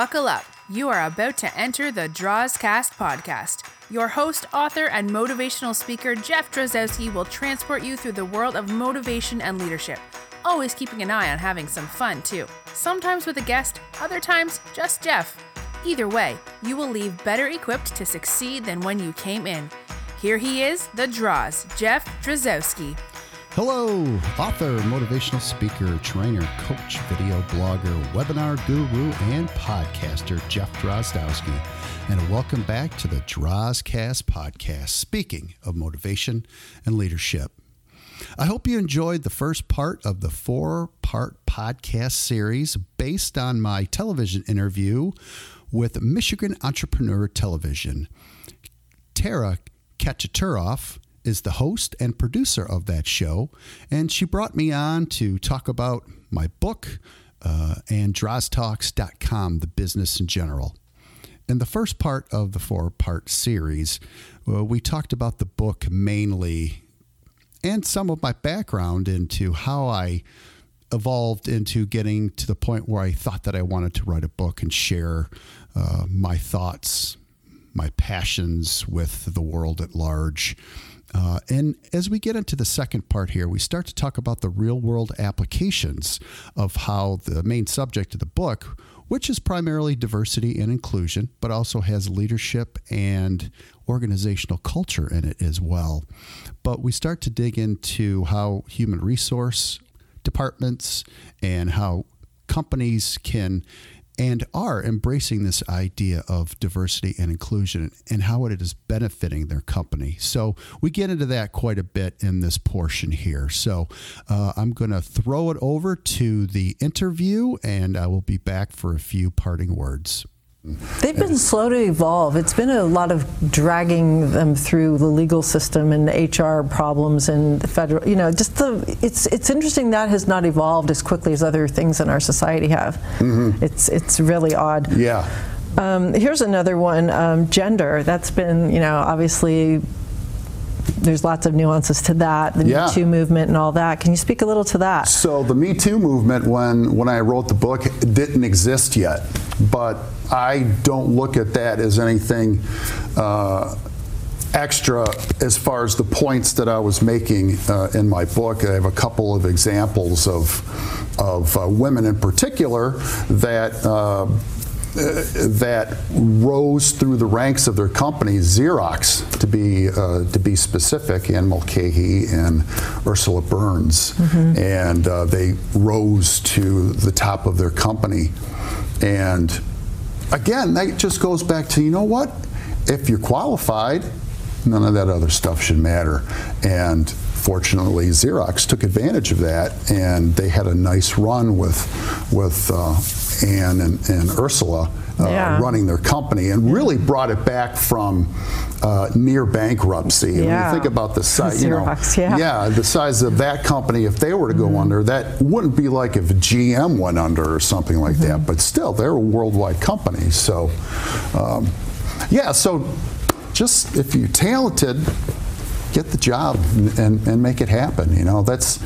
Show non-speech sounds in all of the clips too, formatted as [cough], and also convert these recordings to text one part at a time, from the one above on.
Buckle up. You are about to enter the Drozcast podcast. Your host, author, and motivational speaker, Jeff Drozdowski, will transport you through the world of motivation and leadership, always keeping an eye on having some fun, too. Sometimes with a guest, other times just Jeff. Either way, you will leave better equipped to succeed than when you came in. Here he is, the Draws, Jeff Drozdowski. Hello, author, motivational speaker, trainer, coach, video blogger, webinar guru, and podcaster Jeff Drozdowski. And welcome back to the Drozcast podcast, speaking of motivation and leadership. I hope you enjoyed the first part of the four part podcast series based on my television interview with Michigan Entrepreneur Television. Tara Kachaturoff is the host and producer of that show, and she brought me on to talk about my book uh, and DrozTalks.com, the business in general. In the first part of the four part series, uh, we talked about the book mainly and some of my background into how I evolved into getting to the point where I thought that I wanted to write a book and share uh, my thoughts, my passions with the world at large. Uh, and as we get into the second part here, we start to talk about the real world applications of how the main subject of the book, which is primarily diversity and inclusion, but also has leadership and organizational culture in it as well. But we start to dig into how human resource departments and how companies can and are embracing this idea of diversity and inclusion and how it is benefiting their company. So we get into that quite a bit in this portion here. So uh, I'm going to throw it over to the interview and I will be back for a few parting words. They've been slow to evolve. It's been a lot of dragging them through the legal system and HR problems and the federal. You know, just the. It's it's interesting that has not evolved as quickly as other things in our society have. Mm-hmm. It's it's really odd. Yeah. Um, here's another one. Um, gender. That's been you know obviously there's lots of nuances to that, the Yeah. Me Too movement and all that. Can you speak a little to that? So the Me Too movement, when when I wrote the book, didn't exist yet, but I don't look at that as anything uh, extra as far as the points that I was making uh, in my book. I have a couple of examples of of uh, women in particular that. Uh, that rose through the ranks of their company, Xerox to be uh, to be specific, Anne Mulcahy and Ursula Burns, and uh, they rose to the top of their company. And again, that just goes back to you know what? If you're qualified, none of that other stuff should matter. And fortunately, Xerox took advantage of that, and they had a nice run with with uh, Anne and, and Ursula uh, Yeah. running their company, and really brought it back from uh, near bankruptcy. Yeah. when you think about the size, you know, Xerox, yeah. the size of that company, if they were to go Mm-hmm. under, that wouldn't be like if GM went under or something like Mm-hmm. that. But still, they're a worldwide company. So, um, yeah. So, just if you're talented, get the job and, and, make it happen. You know, that's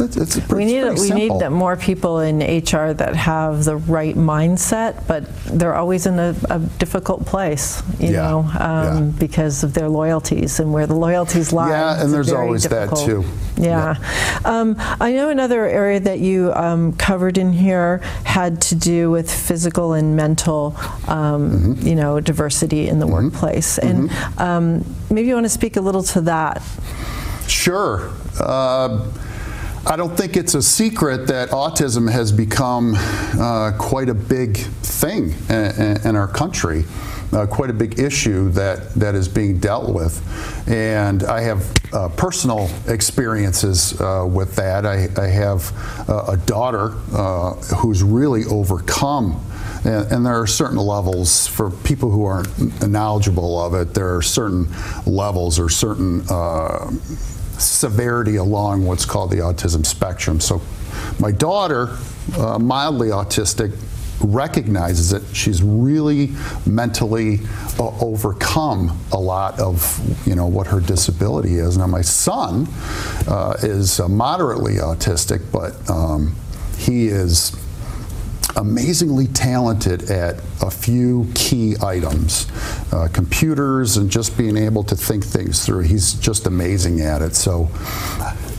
it's, a, We need pretty we simple. need that more people in HR that have the right mindset, but they're always in a, a difficult place, you Yeah, know, um, yeah. because of their loyalties and where the loyalties lie. Yeah, and there's always that, too. Yeah, Um, I know another area that you um, covered in here had to do with physical and mental, um, Mm-hmm. you know, diversity in the workplace, and um, maybe you want to speak a little to that. Sure. Uh, I don't think it's a secret that autism has become uh, quite a big thing in, in our country, uh, quite a big issue that, that is being dealt with. And I have uh, personal experiences uh, with that. I, I have uh, a daughter uh, who's really overcome and, and there are certain levels for people who aren't knowledgeable of it. There are certain levels or certain uh, severity along what's called the autism spectrum. So, my daughter, uh, mildly autistic, recognizes it. She's really mentally uh, overcome a lot of you know what her disability is. Now, my son uh, is uh, moderately autistic, but um, he is amazingly talented at a few key items uh, computers and just being able to think things through. He's just amazing at it. So,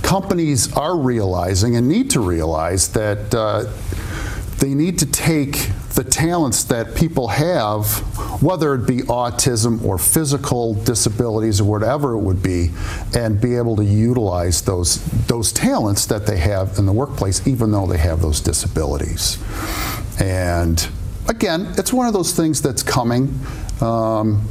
companies are realizing and need to realize that uh, they need to take the talents that people have, whether it be autism or physical disabilities or whatever it would be, and be able to utilize those those talents that they have in the workplace, even though they have those disabilities. And again, it's one of those things that's coming. Um,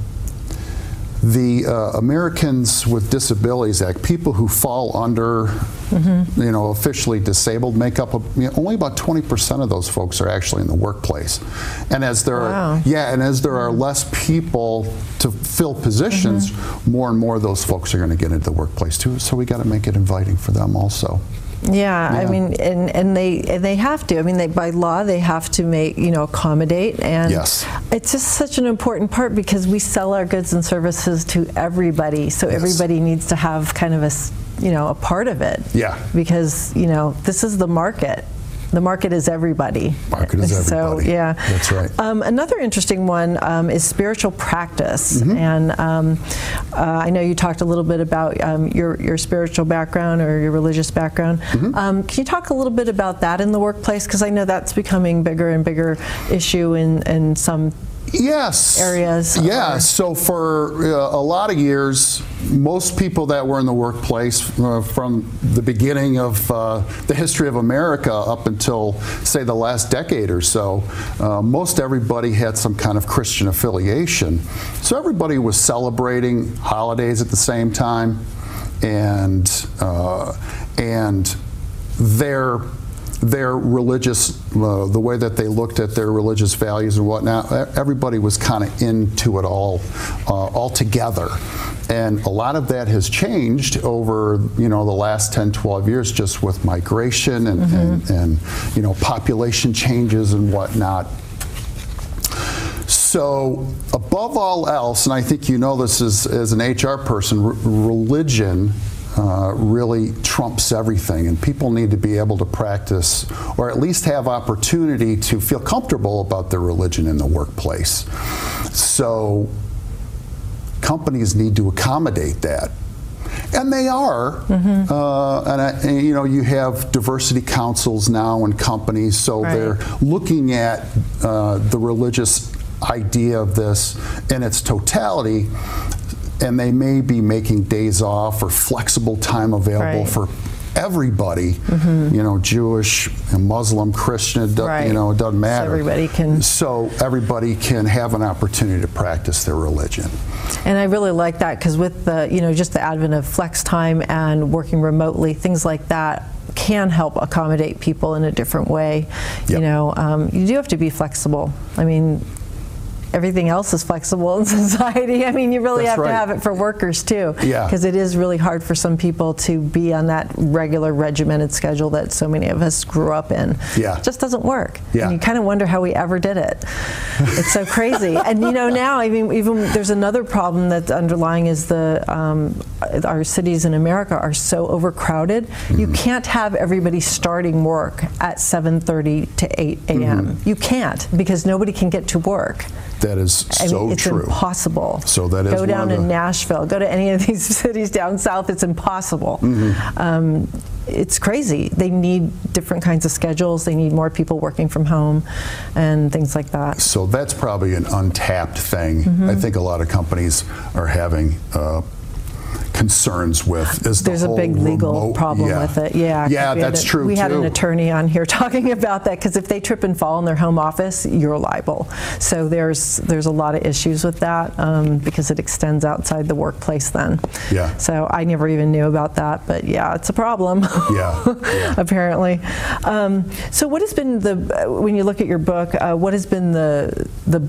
the uh, Americans with Disabilities Act, people who fall under, mm-hmm. you know, officially disabled, make up a, you know, only about 20% of those folks are actually in the workplace. And as there wow. are, yeah, and as there are less people to fill positions, mm-hmm. more and more of those folks are going to get into the workplace too. So we got to make it inviting for them also. Yeah, yeah, I mean, and, and they and they have to. I mean, they, by law, they have to make you know accommodate, and yes. it's just such an important part because we sell our goods and services to everybody, so yes. everybody needs to have kind of a you know a part of it. Yeah. Because you know this is the market, the market is everybody. Market is everybody. So yeah, that's right. Um, another interesting one um, is spiritual practice, mm-hmm. and um, uh, I know you talked a little bit about um, your your spiritual background or your religious background. Mm-hmm. Um, can you talk a little bit about that in the workplace? Because I know that's becoming bigger and bigger issue in in some yes. Areas yeah so for uh, a lot of years most people that were in the workplace uh, from the beginning of uh, the history of america up until say the last decade or so uh, most everybody had some kind of christian affiliation. So everybody was celebrating holidays at the same time and uh, and their their religious, uh, the way that they looked at their religious values and whatnot, everybody was kind of into it all, uh, all together. And a lot of that has changed over, you know, the last 10, 12 years just with migration and, mm-hmm. and, and, you know, population changes and whatnot. So, above all else, and I think you know this as, as an HR person, r- religion uh, really trumps everything, and people need to be able to practice or at least have opportunity to feel comfortable about their religion in the workplace. So, companies need to accommodate that. And they are, mm-hmm. uh, and, I, and, you know, you have diversity councils now in companies, so right. they're looking at uh, the religious idea of this in its totality and they may be making days off or flexible time available right. for everybody, mm-hmm. you know, Jewish, Muslim, Christian, right. you know, it doesn't matter. So everybody can. So everybody can have an opportunity to practice their religion. And I really like that because with the, you know, just the advent of flex time and working remotely, things like that can help accommodate people in a different way. Yep. You know, um, you do have to be flexible. I mean, everything else is flexible in [laughs] society. I mean, you really That's have right. to have it for workers too. Yeah. Because it is really hard for some people to be on that regular regimented schedule that so many of us grew up in. Yeah. It just doesn't work. Yeah. And you kind of wonder how we ever did it. it's so crazy. [laughs] And you know, now, I mean, even there's another problem that's underlying is the, um, our cities in America are so overcrowded. Mm-hmm. You can't have everybody starting work at 7.30 to 8 a.m. Mm-hmm. You can't because nobody can get to work. That is so I mean, it's true. impossible. So that is go down to. Nashville, go to any of these [laughs] cities down south. It's impossible. Mm-hmm. Um, it's crazy. They need different kinds of schedules. They need more people working from home, and things like that. So that's probably an untapped thing. Mm-hmm. I think a lot of companies are having. Uh, concerns with is there's the a big legal remote, problem yeah. with it. Yeah, yeah, that's a, true. We too. had an attorney on here [laughs] talking about that because if they trip and fall in their home office, you're liable. So there's there's a lot of issues with that um, because it extends outside the workplace. Then. Yeah. So I never even knew about that, but yeah, it's a problem. Yeah. yeah. [laughs] apparently. Um, so what has been the when you look at your book? Uh, what has been the the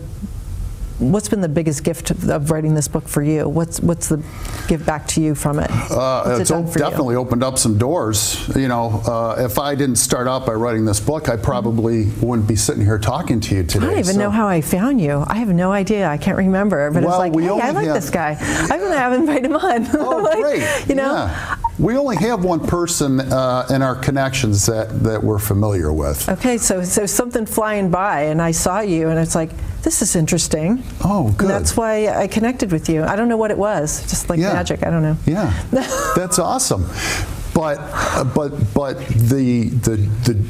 what's been the biggest gift of writing this book for you? What's what's the give back to you from it? Uh, it's it definitely you? opened up some doors. You know, uh, if I didn't start out by writing this book, I probably wouldn't be sitting here talking to you today. I don't even so. know how I found you. I have no idea. I can't remember. But well, it's like, we hey, I like have, this guy. I'm going to have invite him on. [laughs] Oh, like, great. You know. Yeah We only have one person uh, in our connections that, that we're familiar with. Okay, so so something flying by, and I saw you, and it's like this is interesting. Oh, good. And that's why I connected with you. I don't know what it was, just like Yeah. magic. I don't know. Yeah, [laughs] that's awesome. But uh, but but the the the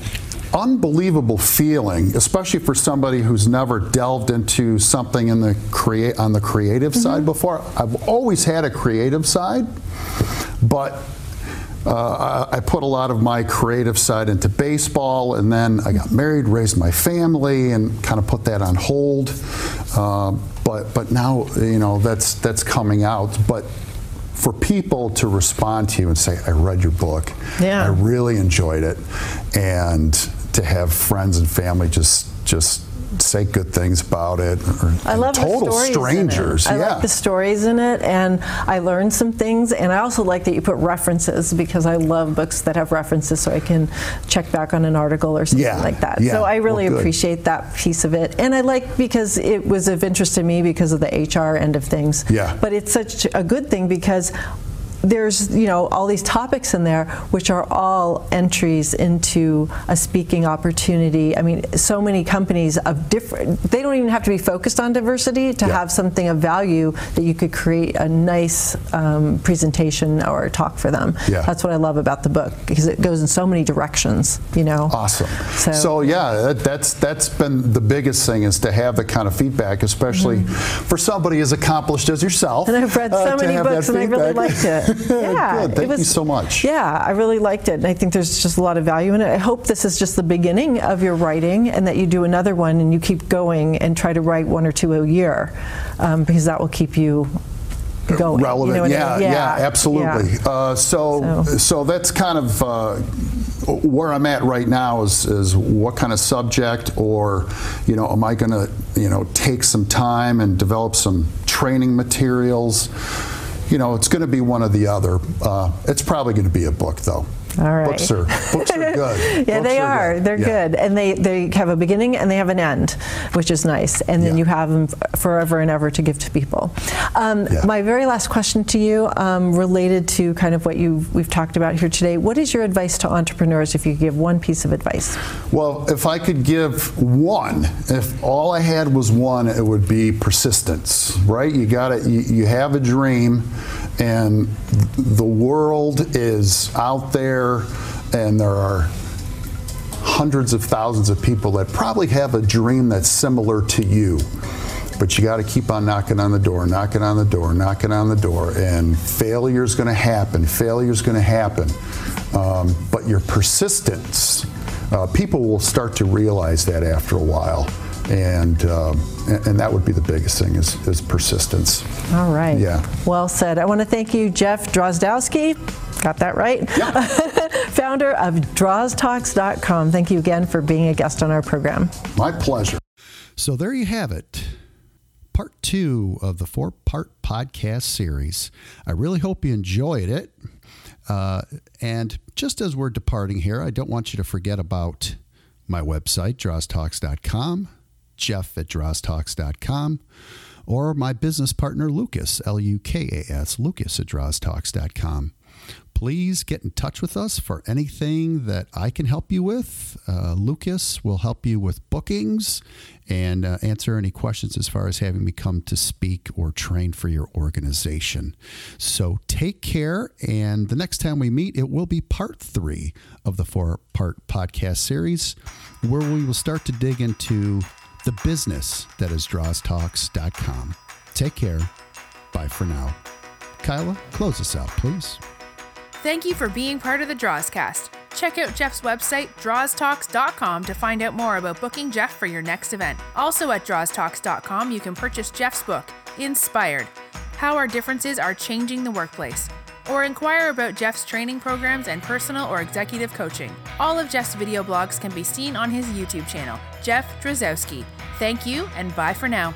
unbelievable feeling, especially for somebody who's never delved into something in the create on the creative side before. I've always had a creative side, but. Uh, I I put a lot of my creative side into baseball, and then I got married, raised my family, and kind of put that on hold. Um, but but now you know that's that's coming out. But for people to respond to you and say, "I read your book, Yeah. I really enjoyed it," and to have friends and family just just say good things about it, or I love total the strangers. I yeah, like the stories in it, and I learned some things. And I also like that you put references because I love books that have references, so I can check back on an article or something Yeah, like that. yeah, So I really well, appreciate that piece of it, and I like because it was of interest to me because of the HR end of things. Yeah. But it's such a good thing because there's you know all these topics in there which are all entries into a speaking opportunity i mean so many companies of different they don't even have to be focused on diversity to Yeah. have something of value that you could create a nice um, presentation or talk for them Yeah. that's what i love about the book because it goes in so many directions you know Awesome. So- So, yeah, that, that's that's been the biggest thing is to have the kind of feedback, especially for somebody as accomplished as yourself. Mm-hmm. And I've read uh, so to many books, and I really liked it. [laughs] Yeah, Good. Thank you so much. Yeah, I really liked it, and I think there's just a lot of value in it. I hope this is just the beginning of your writing, and that you do another one and you keep going and try to write one or two a year, um, because that will keep you going. you relevant. know what I yeah, mean? yeah, absolutely. yeah. Uh, so, So- so, that's kind of uh, where I'm at right now. Is is what kind of subject, or you know, am I going to you know take some time and develop some training materials? You know, it's going to be one or the other. Uh, it's probably going to be a book, though. All right. Books are books are good. [laughs] Yeah, Books they are. They're Yeah. good, and they they have a beginning and they have an end, which is nice. And then Yeah. you have them forever and ever to give to people. Um, Yeah. My very last question to you, um, related to kind of what you we've talked about here today. What is your advice to entrepreneurs if you could give one piece of advice? Well, if I could give one, if all I had was one, it would be persistence, right? You got to you, you have a dream and the world is out there and there are hundreds of thousands of people that probably have a dream that's similar to you. But you got to keep on knocking on the door, knocking on the door, knocking on the door, and failure is going to happen. Failure is going to happen. Um, but your persistence, uh, people will start to realize that after a while, and um, and, and that would be the biggest thing is, is persistence. All right. Yeah. Well said. I want to thank you, Jeff Drozdowski. Got that right? Yeah. [laughs] Founder of DrozTalks.com. Thank you again for being a guest on our program. My pleasure. So there you have it. Part two of the four part podcast series. I really hope you enjoyed it. Uh, and just as we're departing here, I don't want you to forget about my website, droztalks.com, Jeff at droztalks.com, or my business partner, Lucas, L U K A S, Lucas at droztalks.com please get in touch with us for anything that I can help you with. Uh, Lucas will help you with bookings and uh, answer any questions as far as having me come to speak or train for your organization. So take care. And the next time we meet, it will be part three of the four part podcast series where we will start to dig into the business that is droztalks.com. Take care. Bye for now. Kyla, close us out, please. Thank you for being part of the Drozcast. Check out Jeff's website, droztalks.com, to find out more about booking Jeff for your next event. Also at droztalks.com, you can purchase Jeff's book, Inspired How Our Differences Are Changing the Workplace, or inquire about Jeff's training programs and personal or executive coaching. All of Jeff's video blogs can be seen on his YouTube channel, Jeff Drozdowski. Thank you, and bye for now.